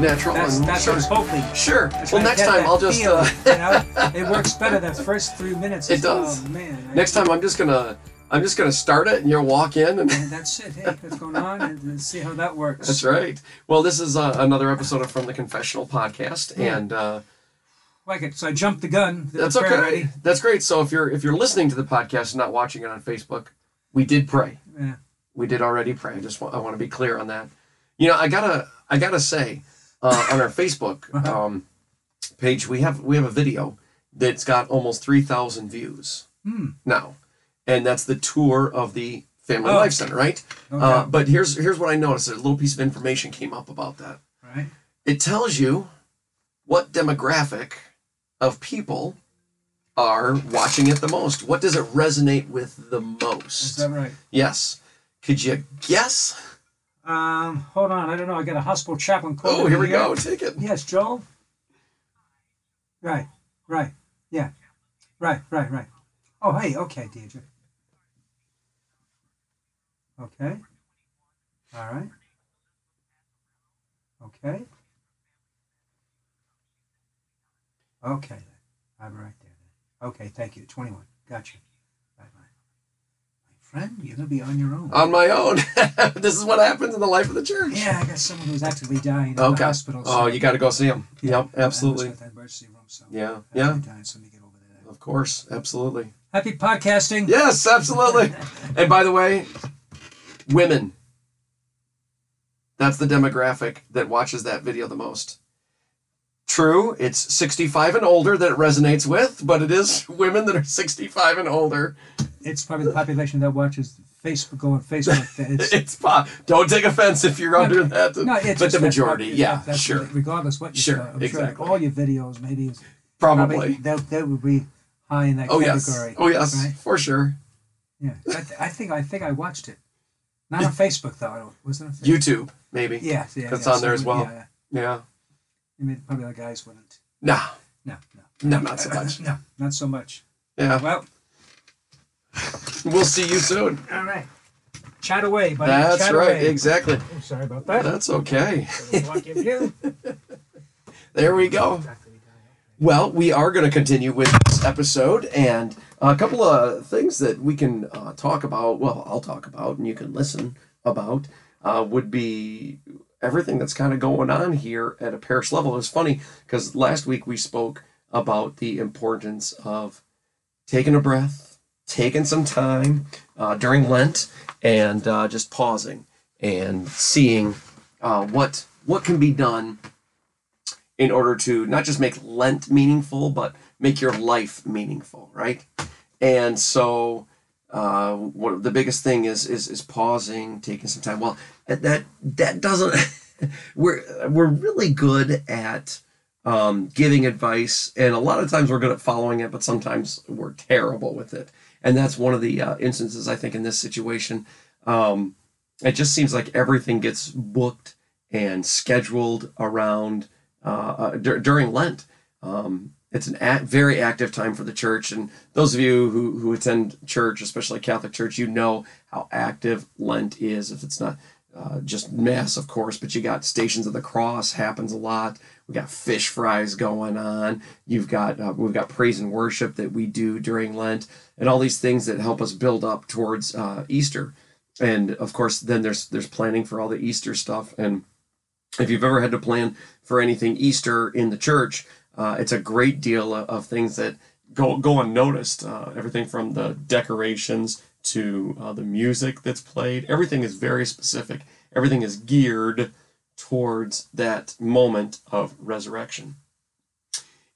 Natural. That's, that's sure. what hoping. Sure. Well, next time I'll just. feel, Uh, you know, it works better the first three minutes. It does. Oh, man. next time I'm just gonna I'm just gonna start it and you'll walk in and. And that's it. Hey, what's going on? And, and see how that works. That's right. Well, this is uh, another episode of From the Confessional podcast, Yeah. and uh, Like it. So I jumped the gun. The that's okay. Ready. That's great. So if you're if you're listening to the podcast and not watching it on Facebook, we did pray. Yeah. We did already pray. I just want I want to be clear on that. You know, I gotta I gotta say, uh, on our Facebook Uh-huh. um, page, we have we have a video that's got almost three thousand views Hmm. now, and that's the tour of the Family Oh. Life Center, right? Okay. Uh, but here's here's what I noticed. A little piece of information came up about that. right. It tells you what demographic of people are watching it the most. What does it resonate with the most? Is that right? Yes. Could you guess? Um, hold on. I don't know. I got a hospital chaplain quote. Oh, here we go. Take it. Yes, Joel. Right, right, yeah, right, right, right. Oh, hey, okay, Deidre. Okay. All right. Okay. Okay, then. I'm right there. Then. Okay, thank you. 21. Gotcha. Bye bye. My friend, you're going to be on your own. On my own. this is what happens in the life of the church. yeah, I got someone who's actively dying in Okay. the hospital. Oh, you got to go see him. Yeah, Yep, absolutely. I was at the emergency room, so Yeah, uh, I'm yeah. dying, so get over there. Of course, absolutely. Happy podcasting. Yes, absolutely. and by the way, women. That's the demographic that watches that video the most. True, it's 65 and older that it resonates with, but it is women that are 65 and older. It's probably the population that watches Facebook, go on Facebook. It's, It's pop. Don't take offense if you're under that. no, it's but the majority, yeah, that's sure. regardless what you Sure, start, I'm exactly. sure all your videos, maybe is Probably. that that would be high in that Oh yes. category. Oh yes, Right? for sure. Yeah. I, th- I think I think I watched it. Not on Facebook though. I don't, was it on Facebook? YouTube, maybe. Yeah, yeah. That's yeah, on there as well. Yeah, yeah. Yeah. I mean, probably the guys wouldn't. Nah. No, no, No, not so much. no, not so much. Yeah. Well, We'll see you soon. all right. Chat away, buddy. That's Chat right. Away. Exactly. Oh, sorry about that. That's okay. Block your view. There we go. Well, we are going to continue with this episode and a couple of things that we can uh, talk about. Well, I'll talk about and you can listen about uh, would be everything that's kind of going on here at a parish level. It's funny because last week we spoke about the importance of taking a breath, taking some time uh, during Lent, and uh, just pausing and seeing uh, what what can be done in order to not just make Lent meaningful, but make your life meaningful, right? And so, uh, what the biggest thing is is is pausing, taking some time. Well, that that doesn't. we're we're really good at um, giving advice, and a lot of times we're good at following it, but sometimes we're terrible with it. And that's one of the uh, instances I think in this situation. Um, it just seems like everything gets booked and scheduled around uh, uh, dur- during Lent. Um, it's an act, very active time for the church, and those of you who, who attend church, especially Catholic Church, you know how active Lent is. If it's not uh, just mass, of course, but you got Stations of the Cross happens a lot. We got fish fries going on. You've got uh, we've got praise and worship that we do during Lent, and all these things that help us build up towards uh, Easter. And of course, then there's there's planning for all the Easter stuff and if you've ever had to plan for anything Easter in the church, uh, it's a great deal of, of things that go go unnoticed. Uh, everything from the decorations to uh, the music that's played, everything is very specific. Everything is geared towards that moment of resurrection.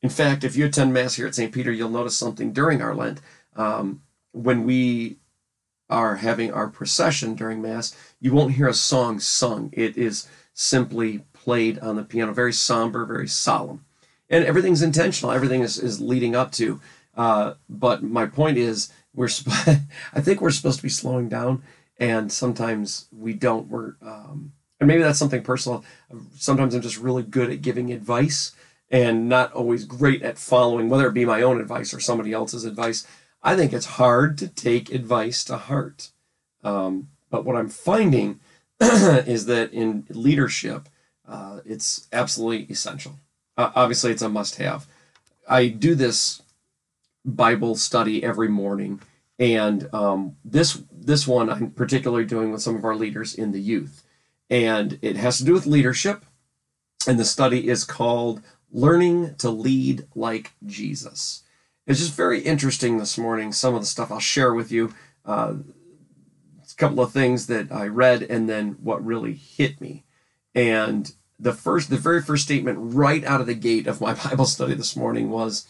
In fact, if you attend Mass here at St. Peter, you'll notice something during our Lent. Um, when we are having our procession during Mass, you won't hear a song sung. It is simply played on the piano, very somber, very solemn. And everything's intentional, everything is, is leading up to. Uh, but my point is we're sp- I think we're supposed to be slowing down, and sometimes we don't. We're um, and maybe that's something personal. Sometimes I'm just really good at giving advice and not always great at following, whether it be my own advice or somebody else's advice. I think it's hard to take advice to heart. Um, but what I'm finding is that in leadership, uh, it's absolutely essential. Uh, obviously, it's a must have. I do this Bible study every morning, and um, this this one I'm particularly doing with some of our leaders in the youth, and it has to do with leadership. And the study is called "Learning to Lead Like Jesus." It's just very interesting this morning. Some of the stuff I'll share with you. Uh, a couple of things that I read, and then what really hit me. And the first, the very first statement right out of the gate of my Bible study this morning was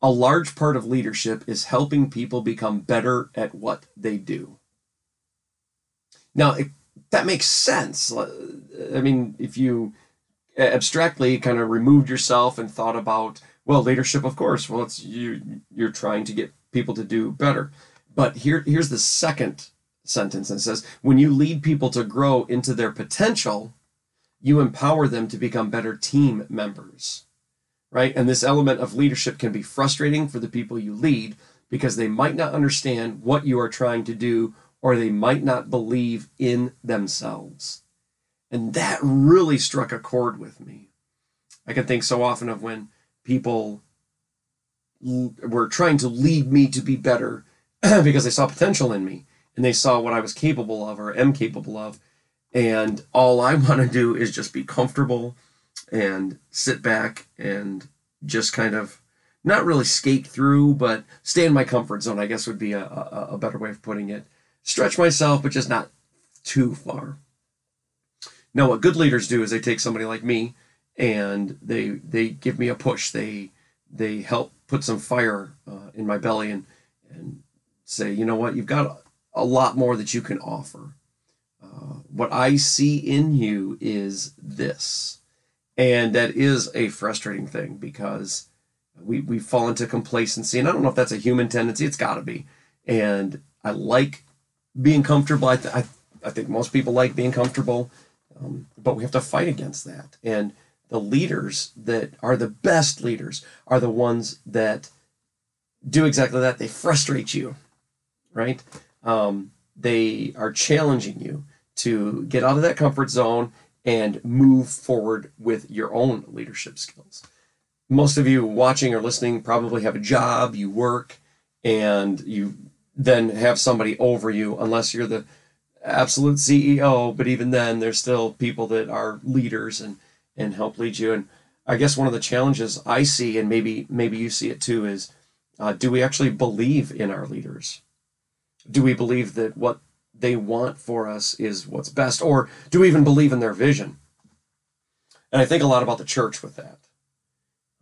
a large part of leadership is helping people become better at what they do. Now, it, that makes sense. Uh, I mean, if you uh, abstractly kind of removed yourself and thought about, well, leadership, of course, well, it's you, you're trying to get people to do better. But here, here's the second sentence and says, when you lead people to grow into their potential, you empower them to become better team members right? And this element of leadership can be frustrating for the people you lead because they might not understand what you are trying to do or they might not believe in themselves. And that really struck a chord with me. I can think so often of when people were trying to lead me to be better because they saw potential in me and they saw what I was capable of or am capable of. And all I want to do is just be comfortable and sit back and just kind of not really skate through, but stay in my comfort zone, I guess would be a, a, a better way of putting it. Stretch myself, but just not too far. Now, what good leaders do is they take somebody like me and they they give me a push. They they help put some fire uh, in my belly and and say, you know what, you've got a lot more that you can offer. What I see in you is this. And that is a frustrating thing because we, we fall into complacency. And I don't know if that's a human tendency, it's got to be. And I like being comfortable. I, th- I, I think most people like being comfortable, um, but we have to fight against that. And the leaders that are the best leaders are the ones that do exactly that. They frustrate you, right? Um, they are challenging you to get out of that comfort zone and move forward with your own leadership skills. Most of you watching or listening probably have a job, you work, and you then have somebody over you, unless you're the absolute CEO. But even then, there's still people that are leaders and, and help lead you. And I guess one of the challenges I see, and maybe maybe you see it too, is uh, do we actually believe in our leaders? Do we believe that what they want for us is what's best, or do we even believe in their vision? And I think a lot about the church with that.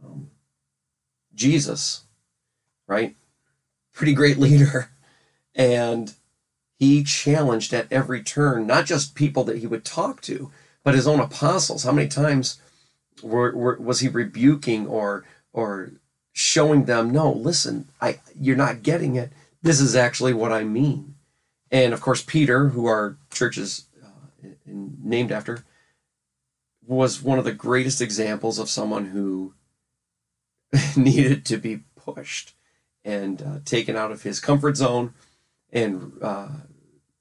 Um, Jesus, right? Pretty great leader. And he challenged at every turn, not just people that he would talk to, but his own apostles. How many times were, were, was he rebuking or or showing them, no, listen, I you're not getting it. This is actually what I mean. And of course, Peter, who our church is uh, named after, was one of the greatest examples of someone who needed to be pushed and uh, taken out of his comfort zone and uh,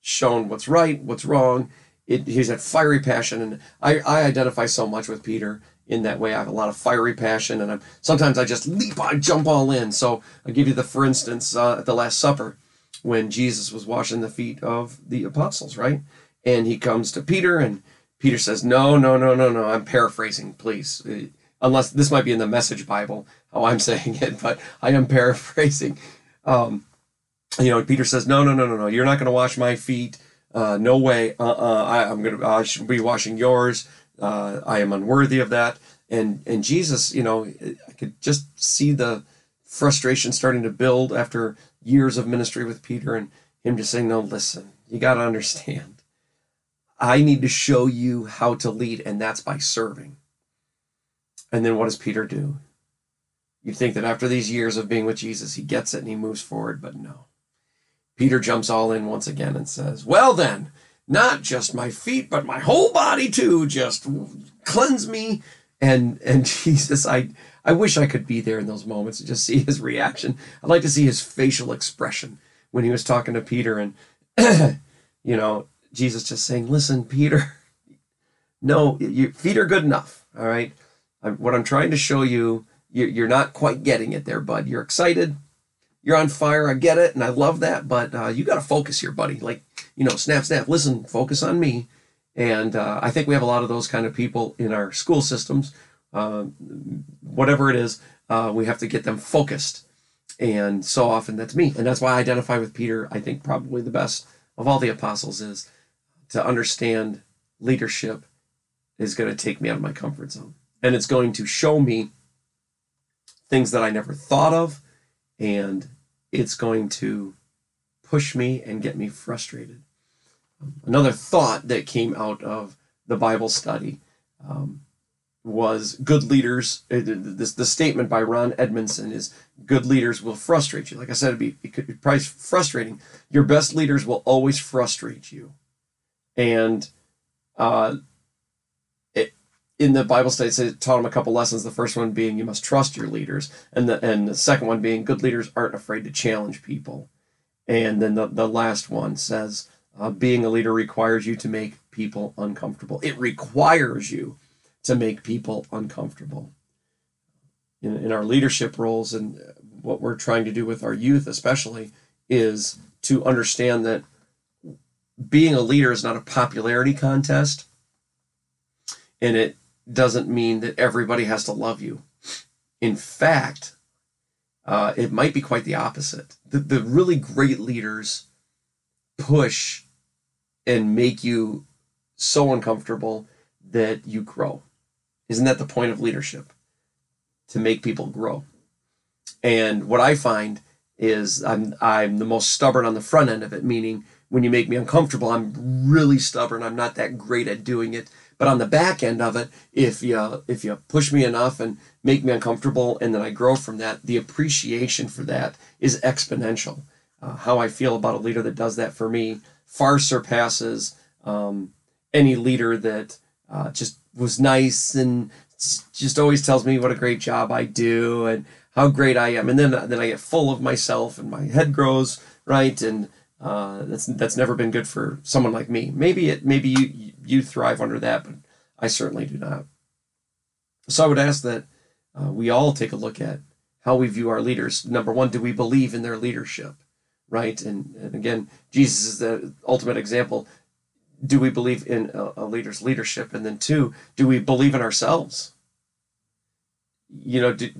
shown what's right, what's wrong. It, he's had fiery passion, and I, I identify so much with Peter in that way. I have a lot of fiery passion, and I'm sometimes I just leap, I jump all in. So I give you the, for instance, uh, at the Last Supper, when Jesus was washing the feet of the apostles, right? And he comes to Peter, and Peter says, No, no, no, no, no. I'm paraphrasing, please. Uh, unless this might be in the Message Bible, how I'm saying it, but I am paraphrasing. Um, you know, Peter says, No, no, no, no, no. You're not going to wash my feet. Uh, no way. Uh, uh I, am gonna. I should be washing yours. Uh, I am unworthy of that. And and Jesus, you know, I could just see the frustration starting to build after years of ministry with Peter and him just saying, No, listen, you got to understand. I need to show you how to lead, and that's by serving. And then what does Peter do? You think that after these years of being with Jesus, he gets it and he moves forward, but no. Peter jumps all in once again and says, Well, then, not just my feet, but my whole body too. Just cleanse me. And, and Jesus, I, I wish I could be there in those moments and just see his reaction. I'd like to see his facial expression when he was talking to Peter and, you know, Jesus just saying, Listen, Peter, no, your feet are good enough. All right. I'm, what I'm trying to show you, you're not quite getting it there, bud. You're excited. You're on fire. I get it. And I love that. But uh, you got to focus here, buddy. Like, you know, snap, snap. Listen, focus on me. And uh, I think we have a lot of those kind of people in our school systems. Uh, whatever it is, uh, we have to get them focused. And so often that's me. And that's why I identify with Peter. I think probably the best of all the apostles is to understand leadership is going to take me out of my comfort zone. And it's going to show me things that I never thought of. And it's going to push me and get me frustrated. Another thought that came out of the Bible study um, was good leaders. Uh, this the statement by Ron Edmondson is good leaders will frustrate you. Like I said, it'd be, it could be probably frustrating. Your best leaders will always frustrate you, and uh, it, in the Bible study, it taught him a couple lessons. The first one being you must trust your leaders, and the and the second one being good leaders aren't afraid to challenge people, and then the the last one says uh, being a leader requires you to make people uncomfortable. It requires you to make people uncomfortable. In, in our leadership roles and what we're trying to do with our youth, especially, is to understand that being a leader is not a popularity contest. And it doesn't mean that everybody has to love you. In fact, uh, it might be quite the opposite. The, the really great leaders push and make you so uncomfortable that you grow. Isn't that the point of leadership? To make people grow. And what I find is I'm I'm the most stubborn on the front end of it, meaning when you make me uncomfortable, I'm really stubborn. I'm not that great at doing it. But on the back end of it, if you if you push me enough and make me uncomfortable, and then I grow from that, the appreciation for that is exponential. Uh, how I feel about a leader that does that for me far surpasses um, any leader that uh, just was nice and just always tells me what a great job I do and how great I am. And then then I get full of myself and my head grows right and uh, that's that's never been good for someone like me. Maybe it maybe you you thrive under that, but I certainly do not. So I would ask that uh, we all take a look at how we view our leaders. Number one, do we believe in their leadership? Right, and, and again, Jesus is the ultimate example do we believe in a, a, leader's leadership? And then two do we believe in ourselves? You know do,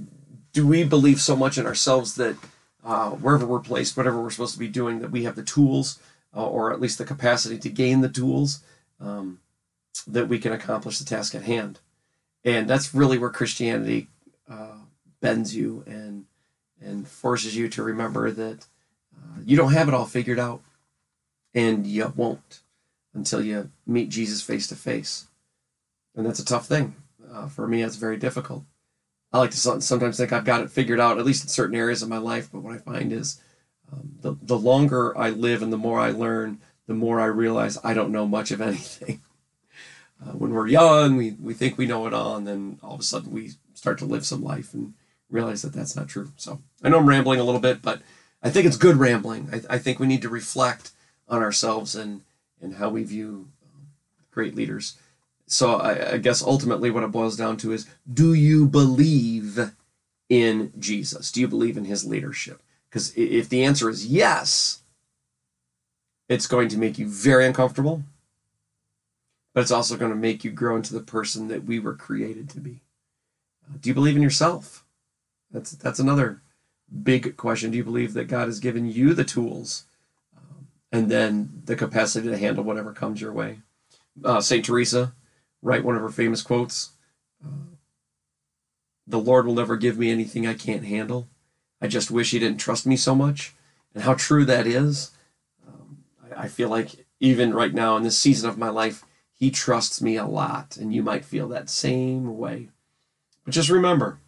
do we believe so much in ourselves that uh, wherever we're placed whatever we're supposed to be doing that we have the tools uh, or at least the capacity to gain the tools um, that we can accomplish the task at hand? And that's really where christianity uh, bends you and and forces you to remember that uh, you don't have it all figured out and you won't until you meet Jesus face to face. And that's a tough thing. Uh, for me, that's very difficult. I like to sometimes think I've got it figured out, at least in certain areas of my life. But what I find is um, the, the longer I live and the more I learn, the more I realize I don't know much of anything. Uh, when we're young, we, we think we know it all, and then all of a sudden we start to live some life and realize that that's not true. So I know I'm rambling a little bit, but I think it's good rambling. I, I think we need to reflect on ourselves and and how we view um, great leaders. So I, I guess ultimately what it boils down to is do you believe in Jesus? Do you believe in his leadership? Because if the answer is yes, it's going to make you very uncomfortable, but it's also going to make you grow into the person that we were created to be. Uh, do you believe in yourself? That's that's another big question. Do you believe that God has given you the tools and then the capacity to handle whatever comes your way. Uh, Saint Teresa, write one of her famous quotes: "The Lord will never give me anything I can't handle. I just wish He didn't trust me so much." And how true that is. Um, I, I feel like even right now in this season of my life, He trusts me a lot, and you might feel that same way. But just remember,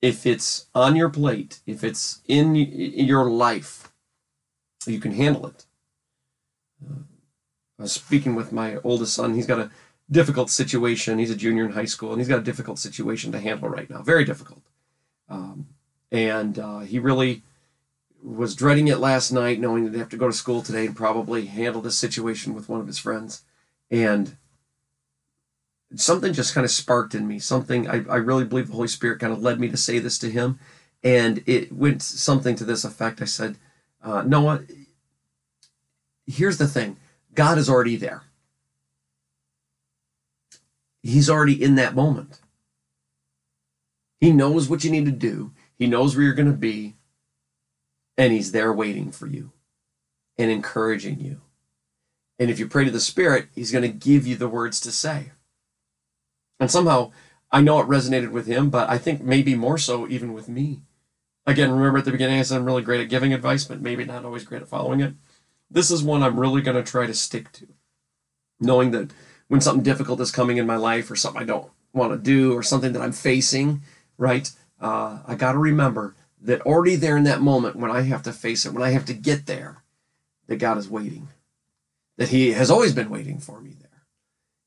if it's on your plate, if it's in your life you can handle it. Uh, I was speaking with my oldest son. He's got a difficult situation. He's a junior in high school, and he's got a difficult situation to handle right now. Very difficult. Um, and uh, he really was dreading it last night, knowing that they have to go to school today and probably handle this situation with one of his friends. And something just kind of sparked in me. Something I, I really believe the Holy Spirit kind of led me to say this to him. And it went something to this effect. I said, uh, Noah, here's the thing God is already there. He's already in that moment. He knows what you need to do. He knows where you're going to be. And he's there waiting for you and encouraging you. And if you pray to the Spirit, he's going to give you the words to say. And somehow, I know it resonated with him, but I think maybe more so even with me. Again, remember at the beginning I said I'm really great at giving advice, but maybe not always great at following it. This is one I'm really going to try to stick to. Knowing that when something difficult is coming in my life or something I don't want to do or something that I'm facing, right? Uh, I got to remember that already there in that moment when I have to face it, when I have to get there, that God is waiting, that He has always been waiting for me there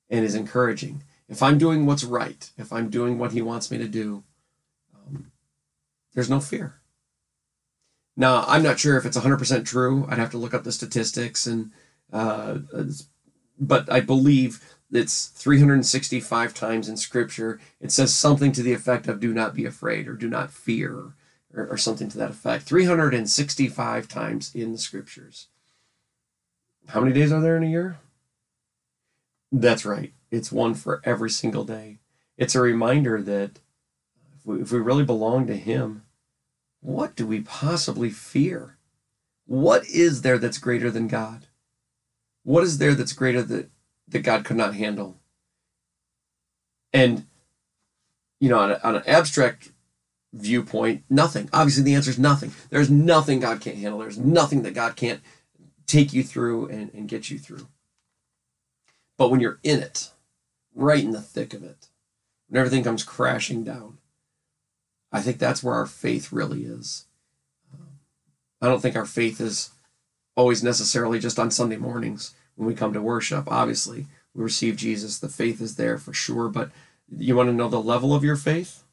and is encouraging. If I'm doing what's right, if I'm doing what He wants me to do, um, there's no fear. Now, I'm not sure if it's 100% true. I'd have to look up the statistics and uh, but I believe it's 365 times in scripture. It says something to the effect of do not be afraid or do not fear or, or something to that effect. 365 times in the scriptures. How many days are there in a year? That's right. It's one for every single day. It's a reminder that if we, if we really belong to Him, what do we possibly fear? What is there that's greater than God? What is there that's greater that, that God could not handle? And, you know, on, a, on an abstract viewpoint, nothing. Obviously, the answer is nothing. There's nothing God can't handle. There's nothing that God can't take you through and, and get you through. But when you're in it, right in the thick of it, when everything comes crashing down, I think that's where our faith really is. I don't think our faith is always necessarily just on Sunday mornings when we come to worship. Obviously, we receive Jesus, the faith is there for sure. But you want to know the level of your faith?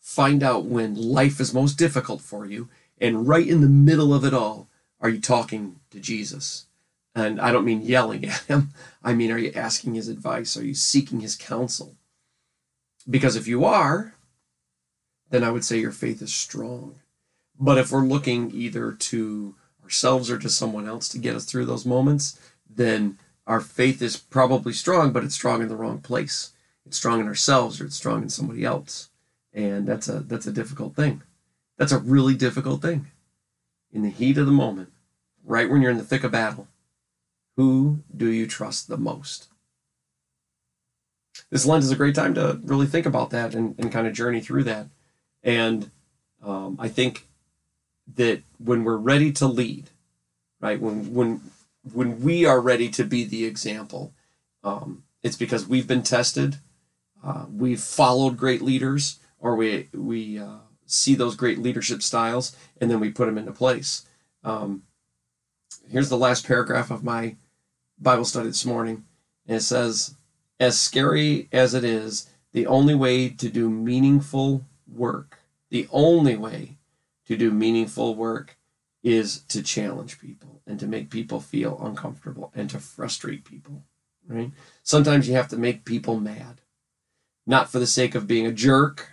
Find out when life is most difficult for you, and right in the middle of it all, are you talking to Jesus? And I don't mean yelling at him. I mean, are you asking his advice? Are you seeking his counsel? Because if you are, then I would say your faith is strong. But if we're looking either to ourselves or to someone else to get us through those moments, then our faith is probably strong, but it's strong in the wrong place. It's strong in ourselves or it's strong in somebody else. And that's a that's a difficult thing. That's a really difficult thing. In the heat of the moment, right when you're in the thick of battle, who do you trust the most? This Lent is a great time to really think about that and, and kind of journey through that. And um, I think that when we're ready to lead, right? When when when we are ready to be the example, um, it's because we've been tested, uh, we've followed great leaders, or we we uh, see those great leadership styles, and then we put them into place. Um, here's the last paragraph of my Bible study this morning, and it says, "As scary as it is, the only way to do meaningful work, the only way to do meaningful work is to challenge people and to make people feel uncomfortable and to frustrate people, right? Sometimes you have to make people mad, not for the sake of being a jerk,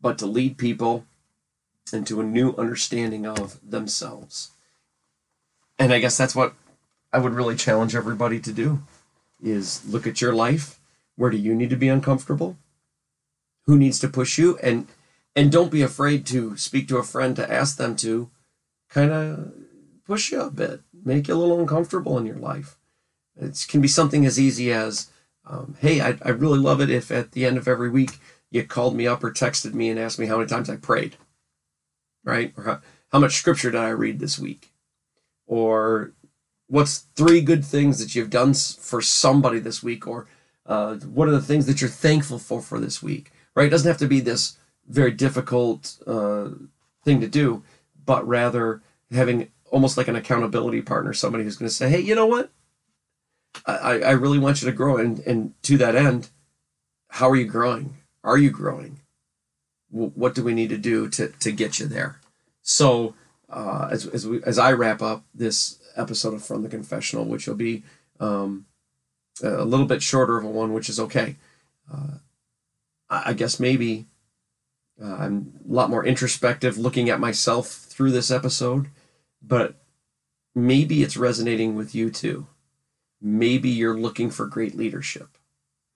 but to lead people into a new understanding of themselves. And I guess that's what I would really challenge everybody to do is look at your life. Where do you need to be uncomfortable? Who needs to push you? And and don't be afraid to speak to a friend to ask them to kind of push you a bit, make you a little uncomfortable in your life. It can be something as easy as, um, hey, I, I really love it if at the end of every week you called me up or texted me and asked me how many times I prayed, right? Or how, how much scripture did I read this week? Or what's three good things that you've done for somebody this week? Or uh, what are the things that you're thankful for for this week, right? It doesn't have to be this very difficult uh, thing to do, but rather having almost like an accountability partner, somebody who's going to say, hey, you know what? I, I really want you to grow. And, and to that end, how are you growing? Are you growing? what do we need to do to, to get you there? So, uh, as, as, we, as I wrap up this episode of From the Confessional, which will be um, a little bit shorter of a one, which is okay. Uh, I guess maybe uh, I'm a lot more introspective looking at myself through this episode, but maybe it's resonating with you too. Maybe you're looking for great leadership.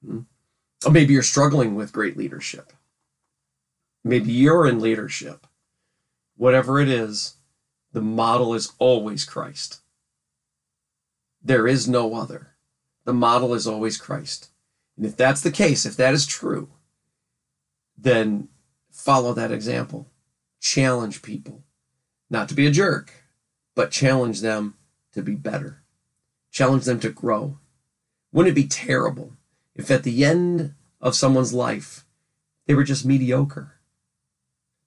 Hmm? Or maybe you're struggling with great leadership. Maybe you're in leadership. Whatever it is, the model is always Christ. There is no other. The model is always Christ. And if that's the case, if that is true, then follow that example. Challenge people, not to be a jerk, but challenge them to be better. Challenge them to grow. Wouldn't it be terrible if at the end of someone's life they were just mediocre?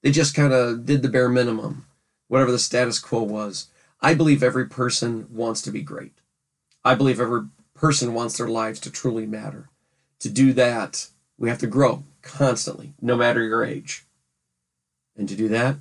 They just kind of did the bare minimum, whatever the status quo was. I believe every person wants to be great. I believe every person wants their lives to truly matter. To do that, we have to grow constantly, no matter your age. And to do that,